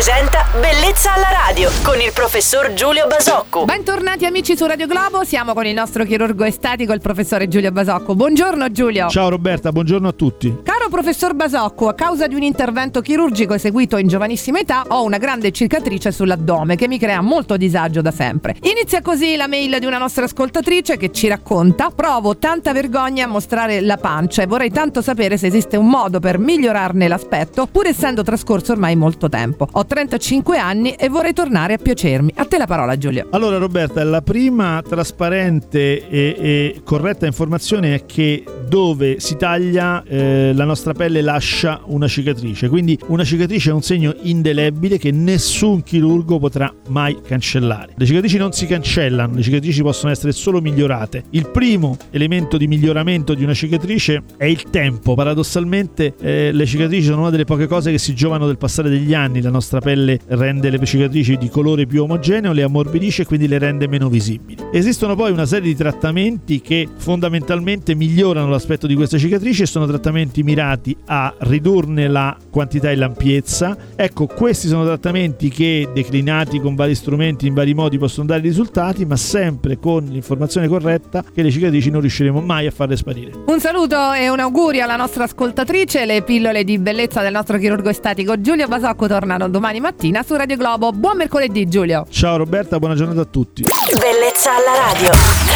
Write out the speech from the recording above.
presenta Bellezza alla radio con il professor Giulio Basocco. Bentornati amici su Radio Globo, siamo con il nostro chirurgo estetico, il professore Giulio Basocco. Buongiorno Giulio. Ciao Roberta, buongiorno a tutti. Professor Basocco, a causa di un intervento chirurgico eseguito in giovanissima età, ho una grande cicatrice sull'addome che mi crea molto disagio da sempre. Inizia così la mail di una nostra ascoltatrice che ci racconta: Provo tanta vergogna a mostrare la pancia e vorrei tanto sapere se esiste un modo per migliorarne l'aspetto, pur essendo trascorso ormai molto tempo. Ho 35 anni e vorrei tornare a piacermi. A te la parola, Giulio. Allora, Roberta, la prima trasparente e, e corretta informazione è che dove si taglia eh, la nostra pelle lascia una cicatrice. Quindi una cicatrice è un segno indelebile che nessun chirurgo potrà mai cancellare. Le cicatrici non si cancellano, le cicatrici possono essere solo migliorate. Il primo elemento di miglioramento di una cicatrice è il tempo. Paradossalmente eh, le cicatrici sono una delle poche cose che si giovano del passare degli anni. La nostra pelle rende le cicatrici di colore più omogeneo, le ammorbidisce e quindi le rende meno visibili. Esistono poi una serie di trattamenti che fondamentalmente migliorano l'aspetto di queste cicatrici e sono trattamenti mirati a ridurne la quantità e l'ampiezza. Ecco, questi sono trattamenti che declinati con vari strumenti in vari modi possono dare risultati, ma sempre con l'informazione corretta che le cicatrici non riusciremo mai a farle sparire. Un saluto e un augurio alla nostra ascoltatrice. Le pillole di bellezza del nostro chirurgo estetico Giulio Basocco tornano domani mattina su Radio Globo. Buon mercoledì Giulio. Ciao Roberta, buona giornata a tutti. Bellezza alla radio.